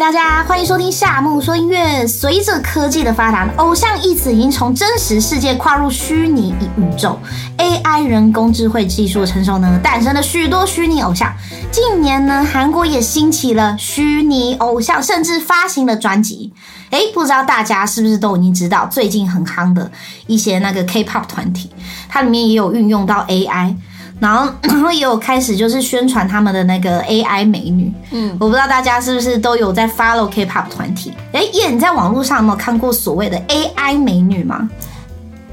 大家欢迎收听夏木说音乐。随着科技的发达，偶像一词已经从真实世界跨入虚拟宇宙。AI 人工智慧技术的成熟呢，诞生了许多虚拟偶像。近年呢，韩国也兴起了虚拟偶像，甚至发行了专辑。诶，不知道大家是不是都已经知道，最近很夯的一些那个 K-pop 团体，它里面也有运用到 AI。然后，然后也有开始就是宣传他们的那个 AI 美女。嗯，我不知道大家是不是都有在 follow K-pop 团体？哎，叶，你在网络上有没有看过所谓的 AI 美女吗？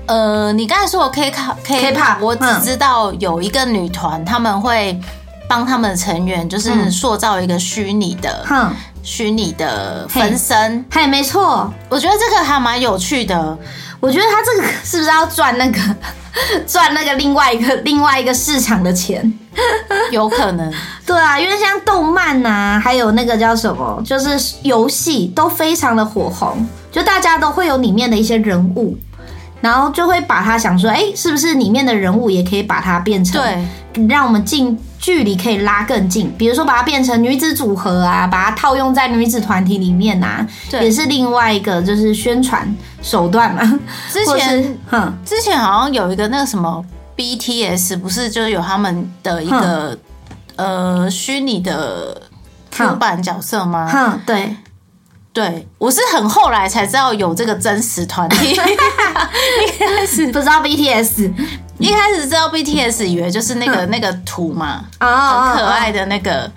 呃，你刚才说 K-pop K-pop，我只知道有一个女团，他们会帮他们的成员就是塑造一个虚拟的，哼，虚拟的分身。嘿，没错，我觉得这个还蛮有趣的。我觉得他这个 是不是要赚那个 赚那个另外一个另外一个市场的钱？有可能。对啊，因为像动漫呐，还有那个叫什么，就是游戏都非常的火红，就大家都会有里面的一些人物，然后就会把它想说，哎，是不是里面的人物也可以把它变成对，让我们进。距离可以拉更近，比如说把它变成女子组合啊，把它套用在女子团体里面啊，也是另外一个就是宣传手段嘛。之前，哼，之前好像有一个那个什么 BTS，不是就是有他们的一个呃虚拟的出版角色吗？哼，对，对我是很后来才知道有这个真实团体，不知道 BTS。一开始知道 BTS 以为就是那个那个图嘛，很可爱的那个，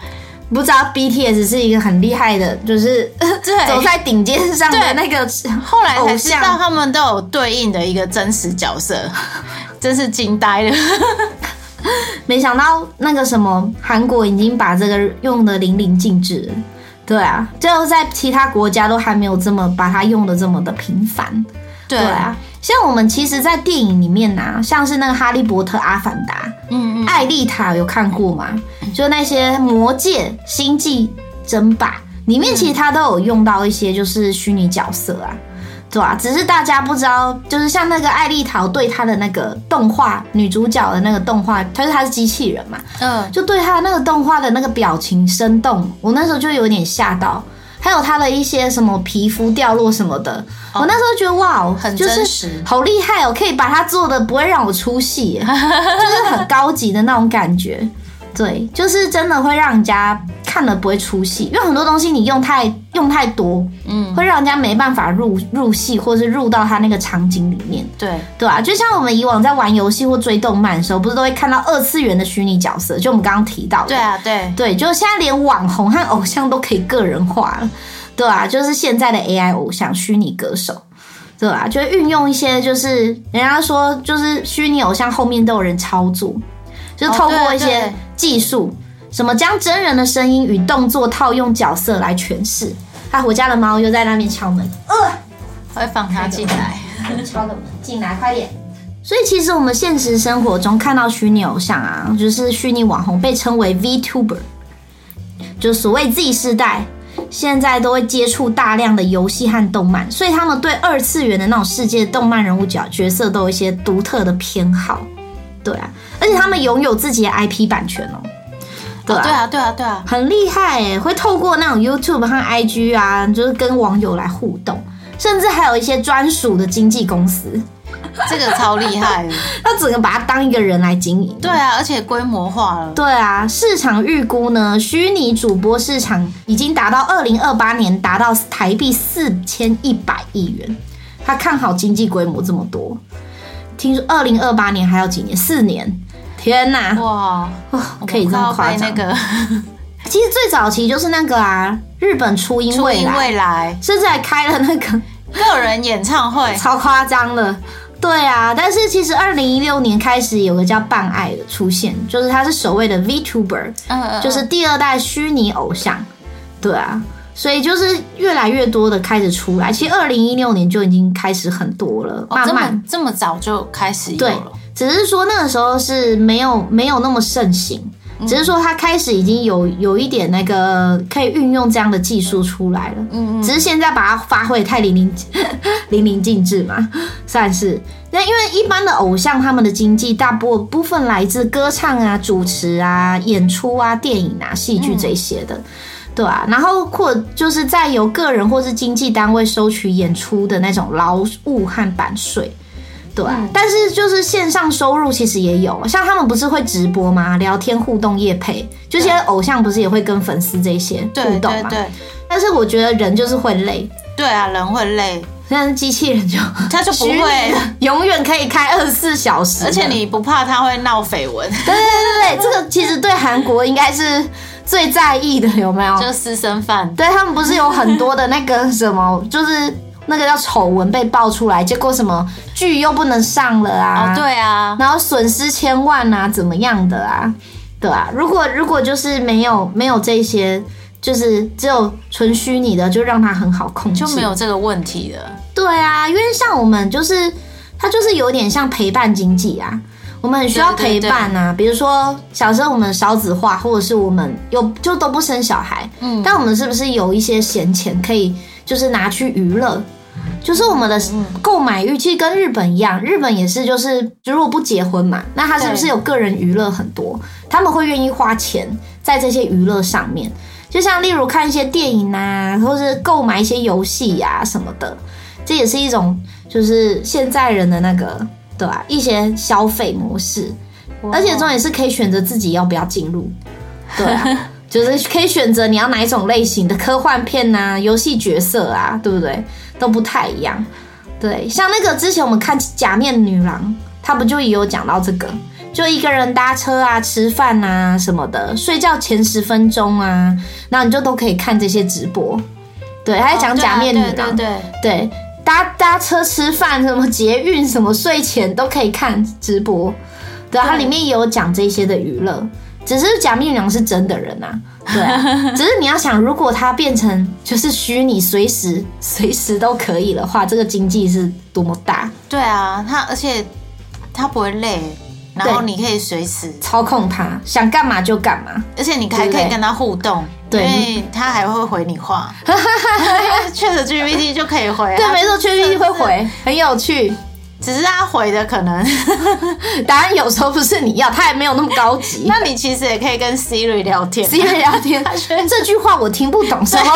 不知道 BTS 是一个很厉害的，就是 走在顶尖上的那个。后来才知道他们都有对应的一个真实角色，真是惊呆了。没想到那个什么韩国已经把这个用的淋漓尽致，对啊，就在其他国家都还没有这么把它用的这么的频繁，对啊。像我们其实，在电影里面呐，像是那个《哈利波特》《阿凡达》，嗯嗯，艾丽塔有看过吗？就那些《魔戒》《星际争霸》里面，其实它都有用到一些就是虚拟角色啊，对吧？只是大家不知道，就是像那个艾丽塔对她的那个动画女主角的那个动画，她是她是机器人嘛，嗯，就对她那个动画的那个表情生动，我那时候就有点吓到。还有他的一些什么皮肤掉落什么的，我那时候觉得哇，很真实，好厉害哦！可以把它做的不会让我出戏，就是很高级的那种感觉。对，就是真的会让人家看了不会出戏，因为很多东西你用太用太多，嗯，会让人家没办法入入戏，或者是入到他那个场景里面。对对啊，就像我们以往在玩游戏或追动漫的时候，不是都会看到二次元的虚拟角色？就我们刚刚提到的。对啊，对对，就是现在连网红和偶像都可以个人化了，对啊，就是现在的 AI 偶像、虚拟歌手，对啊，就运用一些就是人家说就是虚拟偶像后面都有人操作。就是透过一些技术，什么将真人的声音与动作套用角色来诠释。啊，我家的猫又在那边敲门，呃，会放它进来，敲的门进来，快点。所以其实我们现实生活中看到虚拟偶像啊，就是虚拟网红，被称为 VTuber，就所谓 Z 世代，现在都会接触大量的游戏和动漫，所以他们对二次元的那种世界动漫人物角角色都有一些独特的偏好。对啊，而且他们拥有自己的 IP 版权哦。对啊，对啊，对啊，很厉害哎！会透过那种 YouTube 和 IG 啊，就是跟网友来互动，甚至还有一些专属的经纪公司，这个超厉害。他整个把它当一个人来经营。对啊，而且规模化了。对啊，市场预估呢，虚拟主播市场已经达到二零二八年达到台币四千一百亿元。他看好经济规模这么多。听说二零二八年还有几年？四年！天哪！哇，可以这么夸张？其实最早期就是那个啊，日本初音未来，未来甚至还开了那个个人演唱会，超夸张的。对啊，但是其实二零一六年开始有个叫半爱的出现，就是他是所谓的 VTuber，嗯，就是第二代虚拟偶像。对啊。所以就是越来越多的开始出来，其实二零一六年就已经开始很多了，慢慢这么早就开始有了。只是说那个时候是没有没有那么盛行，只是说他开始已经有有一点那个可以运用这样的技术出来了。嗯嗯。只是现在把它发挥太淋漓 淋漓尽致嘛，算是。那因为一般的偶像他们的经济大部部分来自歌唱啊、主持啊、演出啊、电影啊、戏剧这些的。对啊，然后或就是在由个人或是经纪单位收取演出的那种劳务和版税。对，但是就是线上收入其实也有，像他们不是会直播吗？聊天互动夜配，就些偶像不是也会跟粉丝这些互动吗？对。但是我觉得人就是会累。对啊，人会累，但是机器人就 他就不会 永远可以开二十四小时，而且你不怕他会闹绯闻？对对对对，这个其实对韩国应该是最在意的，有没有？就私生饭。对他们不是有很多的那个什么，就是。那个叫丑闻被爆出来，结果什么剧又不能上了啊？对啊，然后损失千万啊，怎么样的啊？对啊，如果如果就是没有没有这些，就是只有纯虚拟的，就让它很好控制，就没有这个问题了。对啊，因为像我们就是它就是有点像陪伴经济啊，我们很需要陪伴啊。比如说小时候我们少子化，或者是我们有就都不生小孩，嗯，但我们是不是有一些闲钱可以就是拿去娱乐？就是我们的购买欲，其实跟日本一样，日本也是，就是如果不结婚嘛，那他是不是有个人娱乐很多？他们会愿意花钱在这些娱乐上面，就像例如看一些电影啊，或是购买一些游戏呀什么的，这也是一种就是现在人的那个对吧？一些消费模式，而且重点是可以选择自己要不要进入，对啊，就是可以选择你要哪一种类型的科幻片呐，游戏角色啊，对不对？都不太一样，对，像那个之前我们看《假面女郎》，她不就也有讲到这个，就一个人搭车啊、吃饭啊什么的，睡觉前十分钟啊，然后你就都可以看这些直播。对，还讲假面女郎，对对，搭搭车、吃饭、什么捷运、什么睡前都可以看直播。对，它里面也有讲这些的娱乐，只是假面女郎是真的人呐。对，只是你要想，如果他变成就是虚拟，随时随时都可以的话，这个经济是多么大？对啊，他而且他不会累，然后你可以随时操控他，想干嘛就干嘛，而且你还可以跟他互动，对，他还会回你话，确实 GPT 就可以回，对，没错，GPT 会回，很有趣。只是他回的可能 答案有时候不是你要，他也没有那么高级。那你其实也可以跟 Siri 聊天，Siri 聊天，这句话我听不懂什么，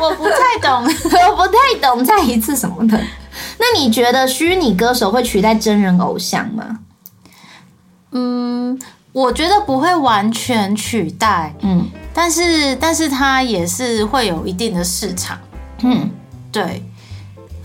我不太懂，我不太懂，再一次什么的。那你觉得虚拟歌手会取代真人偶像吗？嗯，我觉得不会完全取代，嗯，但是但是它也是会有一定的市场，嗯，对。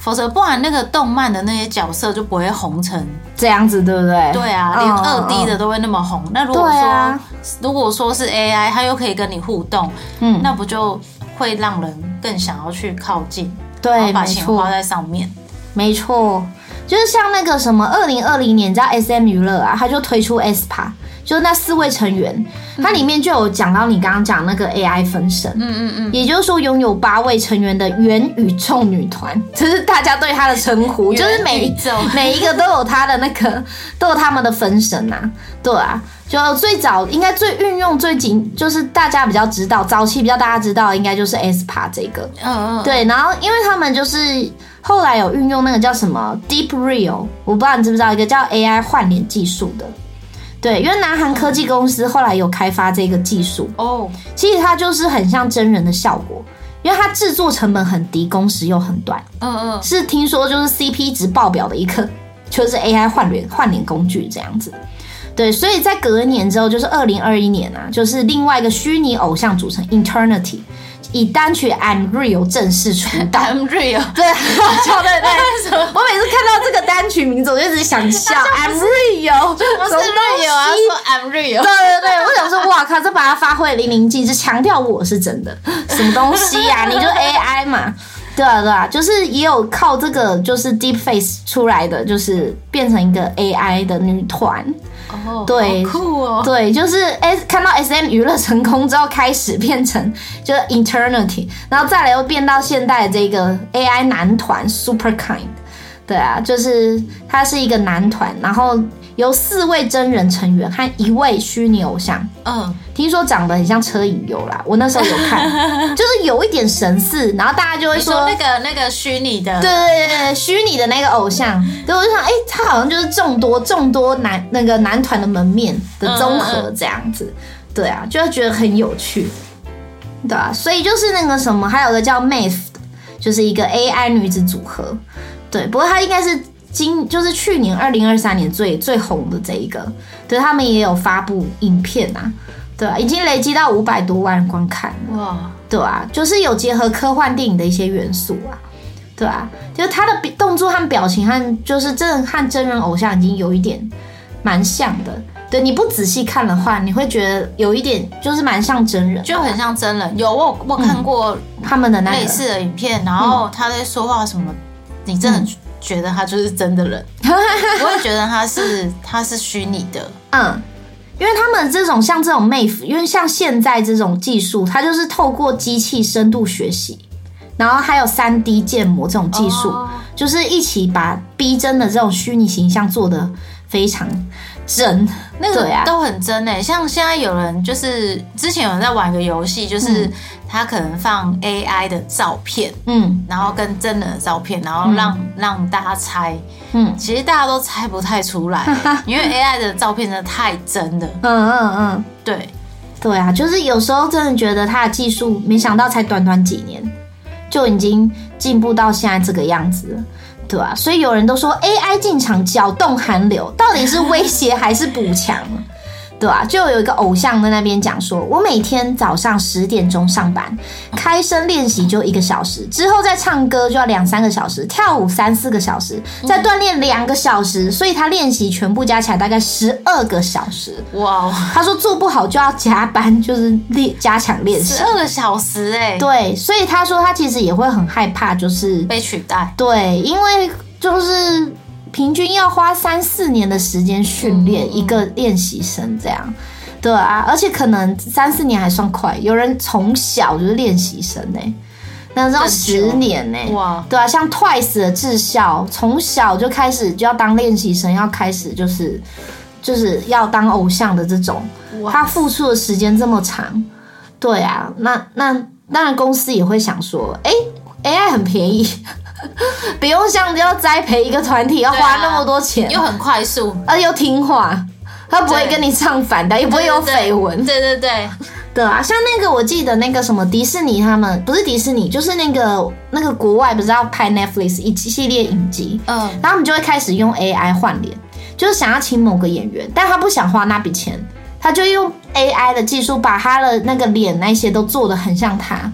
否则，不然那个动漫的那些角色就不会红成这样子，对不对？对啊，连二 D 的都会那么红。那如果说，如果说是 AI，它又可以跟你互动，嗯，那不就会让人更想要去靠近，对，把钱花在上面。没错，就是像那个什么，二零二零年，你知道 SM 娱乐啊，它就推出 SPA。就是那四位成员，它里面就有讲到你刚刚讲那个 AI 分身，嗯嗯嗯，也就是说拥有八位成员的元宇宙女团，这是大家对她的称呼，就是每每一个都有她的那个，都有他们的分身呐，对啊，就最早应该最运用最紧，就是大家比较知道，早期比较大家知道应该就是 SPA 这个，嗯嗯，对，然后因为他们就是后来有运用那个叫什么 Deep Real，我不知道你知不知道一个叫 AI 换脸技术的。对，因为南韩科技公司后来有开发这个技术哦，其实它就是很像真人的效果，因为它制作成本很低，工时又很短。嗯嗯，是听说就是 CP 值爆表的一个，就是 AI 换脸换脸工具这样子。对，所以在隔年之后，就是二零二一年啊，就是另外一个虚拟偶像组成 Eternity。以单曲《I'm Real》正式出道，《I'm Real》对，好 对对。我每次看到这个单曲名字，我就一直想笑，《I'm Real》不是 Real 啊，说 I'm Real。对对对，我想说，哇靠，这把它发挥淋漓尽致，强调我是真的，什么东西呀？你就 AI 嘛？对啊对啊，就是也有靠这个，就是 Deep Face 出来的，就是变成一个 AI 的女团。哦对，酷哦，对，就是 S 看到 S M 娱乐成功之后，开始变成就是 Eternity，然后再来又变到现代这个 A I 男团 Super Kind，对啊，就是它是一个男团，然后。有四位真人成员和一位虚拟偶像，嗯，听说长得很像车影优啦。我那时候有看，就是有一点神似，然后大家就会说那个那个虚拟的，对对对对，虚拟的那个偶像，对，我就想，哎，他好像就是众多众多男那个男团的门面的综合这样子，对啊，就会觉得很有趣。对啊，所以就是那个什么，还有个叫 Math，就是一个 AI 女子组合。对，不过他应该是今就是去年二零二三年最最红的这一个。对他们也有发布影片啊，对啊，已经累积到五百多万观看哇，对啊，就是有结合科幻电影的一些元素啊，对啊，就是他的动作和表情和就是真和真人偶像已经有一点蛮像的。对，你不仔细看的话，你会觉得有一点就是蛮像真人，就很像真人。有我我看过他们的那类似的影片，然后他在说话什么，你真的觉得他就是真的人，不会觉得他是他是虚拟的。嗯，因为他们这种像这种妹夫，因为像现在这种技术，它就是透过机器深度学习，然后还有三 D 建模这种技术，就是一起把逼真的这种虚拟形象做的非常。真，那个都很真诶。像现在有人就是之前有人在玩一个游戏，就是他可能放 AI 的照片，嗯，然后跟真人的照片，然后让让大家猜，嗯，其实大家都猜不太出来，因为 AI 的照片真的太真了。嗯嗯嗯，对，对啊，就是有时候真的觉得他的技术，没想到才短短几年就已经进步到现在这个样子了。对啊，所以有人都说 AI 进场搅动韩流，到底是威胁还是补强？对啊，就有一个偶像在那边讲说，我每天早上十点钟上班，开声练习就一个小时，之后再唱歌就要两三个小时，跳舞三四个小时，再锻炼两个小时，所以他练习全部加起来大概十二个小时。哇，他说做不好就要加班，就是练加强练习十二个小时哎。对，所以他说他其实也会很害怕，就是被取代。对，因为就是。平均要花三四年的时间训练一个练习生，这样，对啊，而且可能三四年还算快，有人从小就是练习生呢，那要十年呢，哇，对啊，像 Twice 的智孝，从小就开始就要当练习生，要开始就是就是要当偶像的这种，他付出的时间这么长，对啊，那那当然公司也会想说，哎，AI 很便宜。不用像要栽培一个团体要花那么多钱，又很快速，而又听话，他不会跟你唱反的，也不会有绯闻。对对对，对啊，像那个我记得那个什么迪士尼，他们不是迪士尼，就是那个那个国外不是要拍 Netflix 一系列影集，嗯，然后他们就会开始用 AI 换脸，就是想要请某个演员，但他不想花那笔钱，他就用 AI 的技术把他的那个脸那些都做的很像他。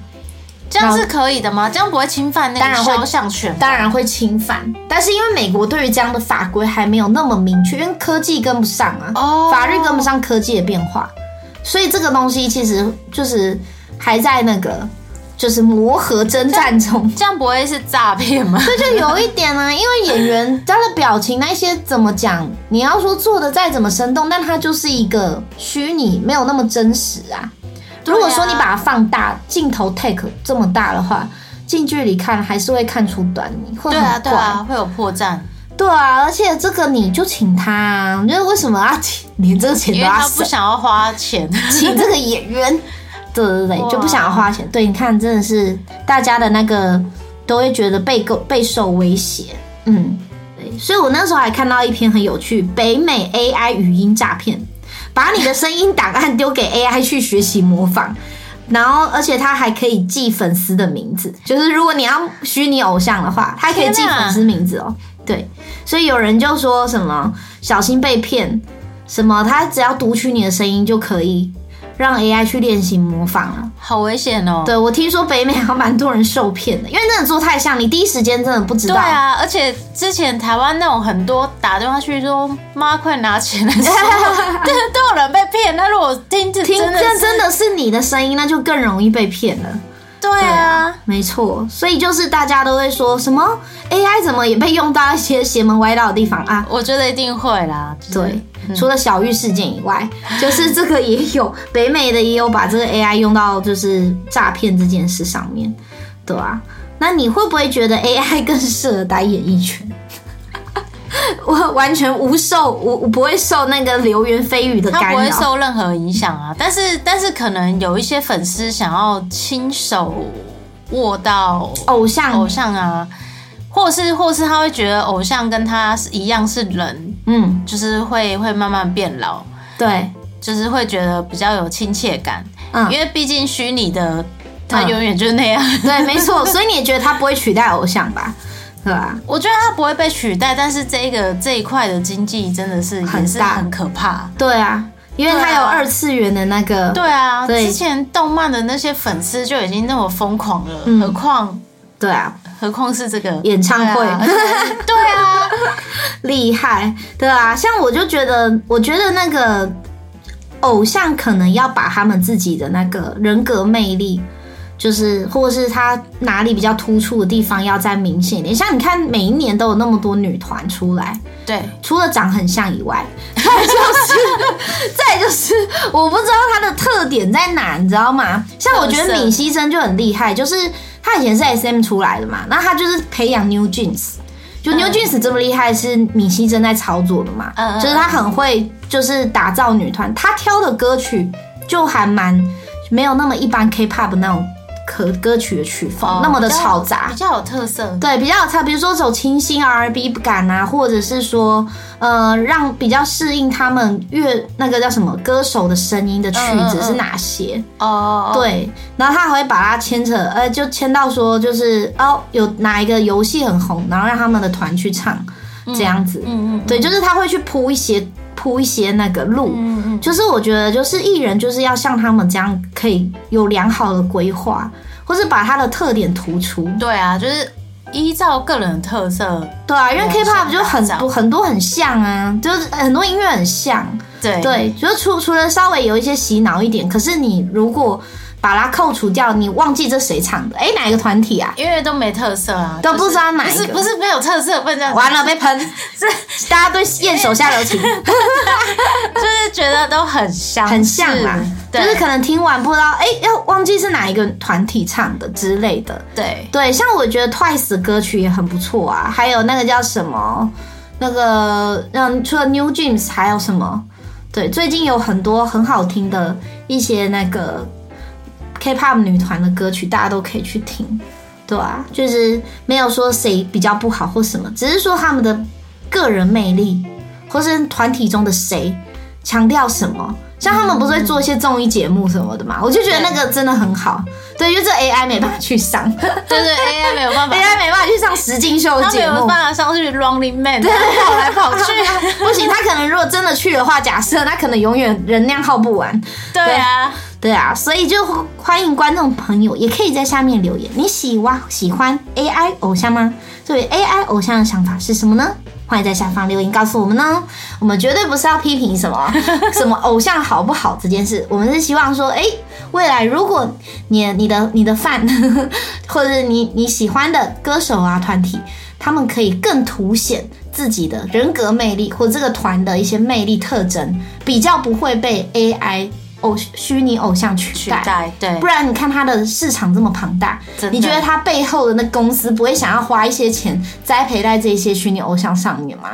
这样是可以的吗？这样不会侵犯那个肖像权？当然会侵犯，但是因为美国对于这样的法规还没有那么明确，因为科技跟不上啊，法律跟不上科技的变化，所以这个东西其实就是还在那个就是磨合征战中。这样不会是诈骗吗？这就有一点呢，因为演员他的表情那些怎么讲？你要说做的再怎么生动，但它就是一个虚拟，没有那么真实啊。如果说你把它放大，镜头 take 这么大的话，近距离看还是会看出端倪，会很怪，会有破绽。对啊，而且这个你就请他，你觉得为什么要请？连这个钱都要他不想要花钱请这个演员，对对对，就不想要花钱。对，你看，真的是大家的那个都会觉得被够备受威胁。嗯，对，所以我那时候还看到一篇很有趣，北美 AI 语音诈骗。把你的声音档案丢给 AI 去学习模仿，然后而且它还可以记粉丝的名字，就是如果你要虚拟偶像的话，它可以记粉丝名字哦。对，所以有人就说什么小心被骗，什么他只要读取你的声音就可以。让 AI 去练习模仿了，好危险哦！对我听说北美还蛮多人受骗的，因为真的做太像，你第一时间真的不知道。对啊，而且之前台湾那种很多打电话去说“妈，快拿钱来”，对，都有人被骗。那如果听听这真的是你的声音，那就更容易被骗了。对啊，没错，所以就是大家都会说什么 AI 怎么也被用到一些邪门歪道的地方啊？我觉得一定会啦。对，除了小玉事件以外，就是这个也有北美的也有把这个 AI 用到就是诈骗这件事上面，对啊，那你会不会觉得 AI 更适合打演艺圈？我完全无受，我不会受那个流言蜚语的干扰，不会受任何影响啊。但是，但是可能有一些粉丝想要亲手握到偶像，偶像啊，或是，或是他会觉得偶像跟他是一样是人，嗯，就是会会慢慢变老，对，就是会觉得比较有亲切感。嗯，因为毕竟虚拟的，他永远就是那样。对，没错。所以你也觉得他不会取代偶像吧？对吧？我觉得他不会被取代，但是这个这一块的经济真的是也是，很可怕。对啊，因为他有二次元的那个。对啊，之前动漫的那些粉丝就已经那么疯狂了，何况对啊，何况是这个演唱会。对啊，厉害，对啊。像我就觉得，我觉得那个偶像可能要把他们自己的那个人格魅力。就是，或者是他哪里比较突出的地方要再明显一点。像你看，每一年都有那么多女团出来，对，除了长很像以外，再就是，再就是，我不知道她的特点在哪，你知道吗？像我觉得闵熙珍就很厉害，就是她以前是 S M 出来的嘛，那她就是培养 New Jeans，就 New Jeans 这么厉害是闵熙珍在操作的嘛，嗯就是他很会，就是打造女团，他挑的歌曲就还蛮没有那么一般 K-pop 那种。可歌曲的曲风那么的嘈杂，比较有特色。对，比较有特，比如说走清新 R&B 感啊，或者是说，呃，让比较适应他们乐那个叫什么歌手的声音的曲子是哪些？哦，对，然后他还会把它牵扯，呃，就牵到说，就是哦，有哪一个游戏很红，然后让他们的团去唱这样子。嗯嗯，对，就是他会去铺一些。铺一些那个路，嗯嗯就是我觉得，就是艺人就是要像他们这样，可以有良好的规划，或是把他的特点突出。对啊，就是依照个人特色。对啊，因为 K-pop 就很多很多很像啊，就是很多音乐很像。对对，就是除除了稍微有一些洗脑一点，可是你如果。把它扣除掉，你忘记这谁唱的？哎，哪一个团体啊？因为都没特色啊，都不知道哪一个。不是不是没有特色，不能这样。完了被喷，是 大家对燕手下留情，就是觉得都很像，很像嘛。就是可能听完不知道，哎，要忘记是哪一个团体唱的之类的。对对，像我觉得 Twice 歌曲也很不错啊，还有那个叫什么，那个嗯，除了 New Jeans 还有什么？对，最近有很多很好听的一些那个。K-pop 女团的歌曲，大家都可以去听，对啊，就是没有说谁比较不好或什么，只是说他们的个人魅力，或是团体中的谁强调什么。像他们不是会做一些综艺节目什么的嘛？我就觉得那个真的很好。对，因为这 AI 没办法去上，对对，AI 没有办法，AI 没办法去上实境秀节目，没有办法上去 Running Man，对，跑来跑去，不行。他可能如果真的去的话，假设他可能永远人量耗不完。对啊，对啊，所以就欢迎观众朋友也可以在下面留言，你喜欢喜欢 AI 偶像吗？作为 AI 偶像的想法是什么呢？欢迎在下方留言告诉我们呢。我们绝对不是要批评什么 什么偶像好不好这件事，我们是希望说，哎，未来如果你你的你的饭 或者你你喜欢的歌手啊团体，他们可以更凸显自己的人格魅力或这个团的一些魅力特征，比较不会被 AI。偶虚拟偶像取代，对，不然你看它的市场这么庞大，你觉得它背后的那公司不会想要花一些钱栽培在这些虚拟偶像上面吗？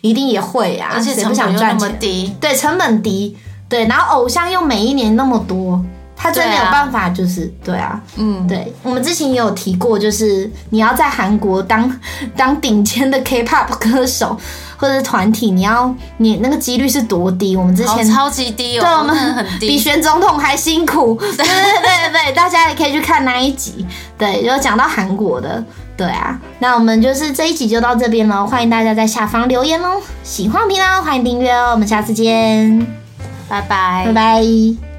一定也会啊，而且成本又那么低，对，成本低，对，然后偶像又每一年那么多。他真的有办法，就是对啊，嗯，对，我们之前也有提过，就是你要在韩国当 当顶尖的 K-pop 歌手或者是团体，你要你那个几率是多低？我们之前超级低哦，对，我们很低，比选总统还辛苦。对对对对，大家也可以去看那一集。对，有讲到韩国的，对啊，那我们就是这一集就到这边喽，欢迎大家在下方留言哦，喜欢频道欢迎订阅哦，我们下次见，拜拜，拜拜。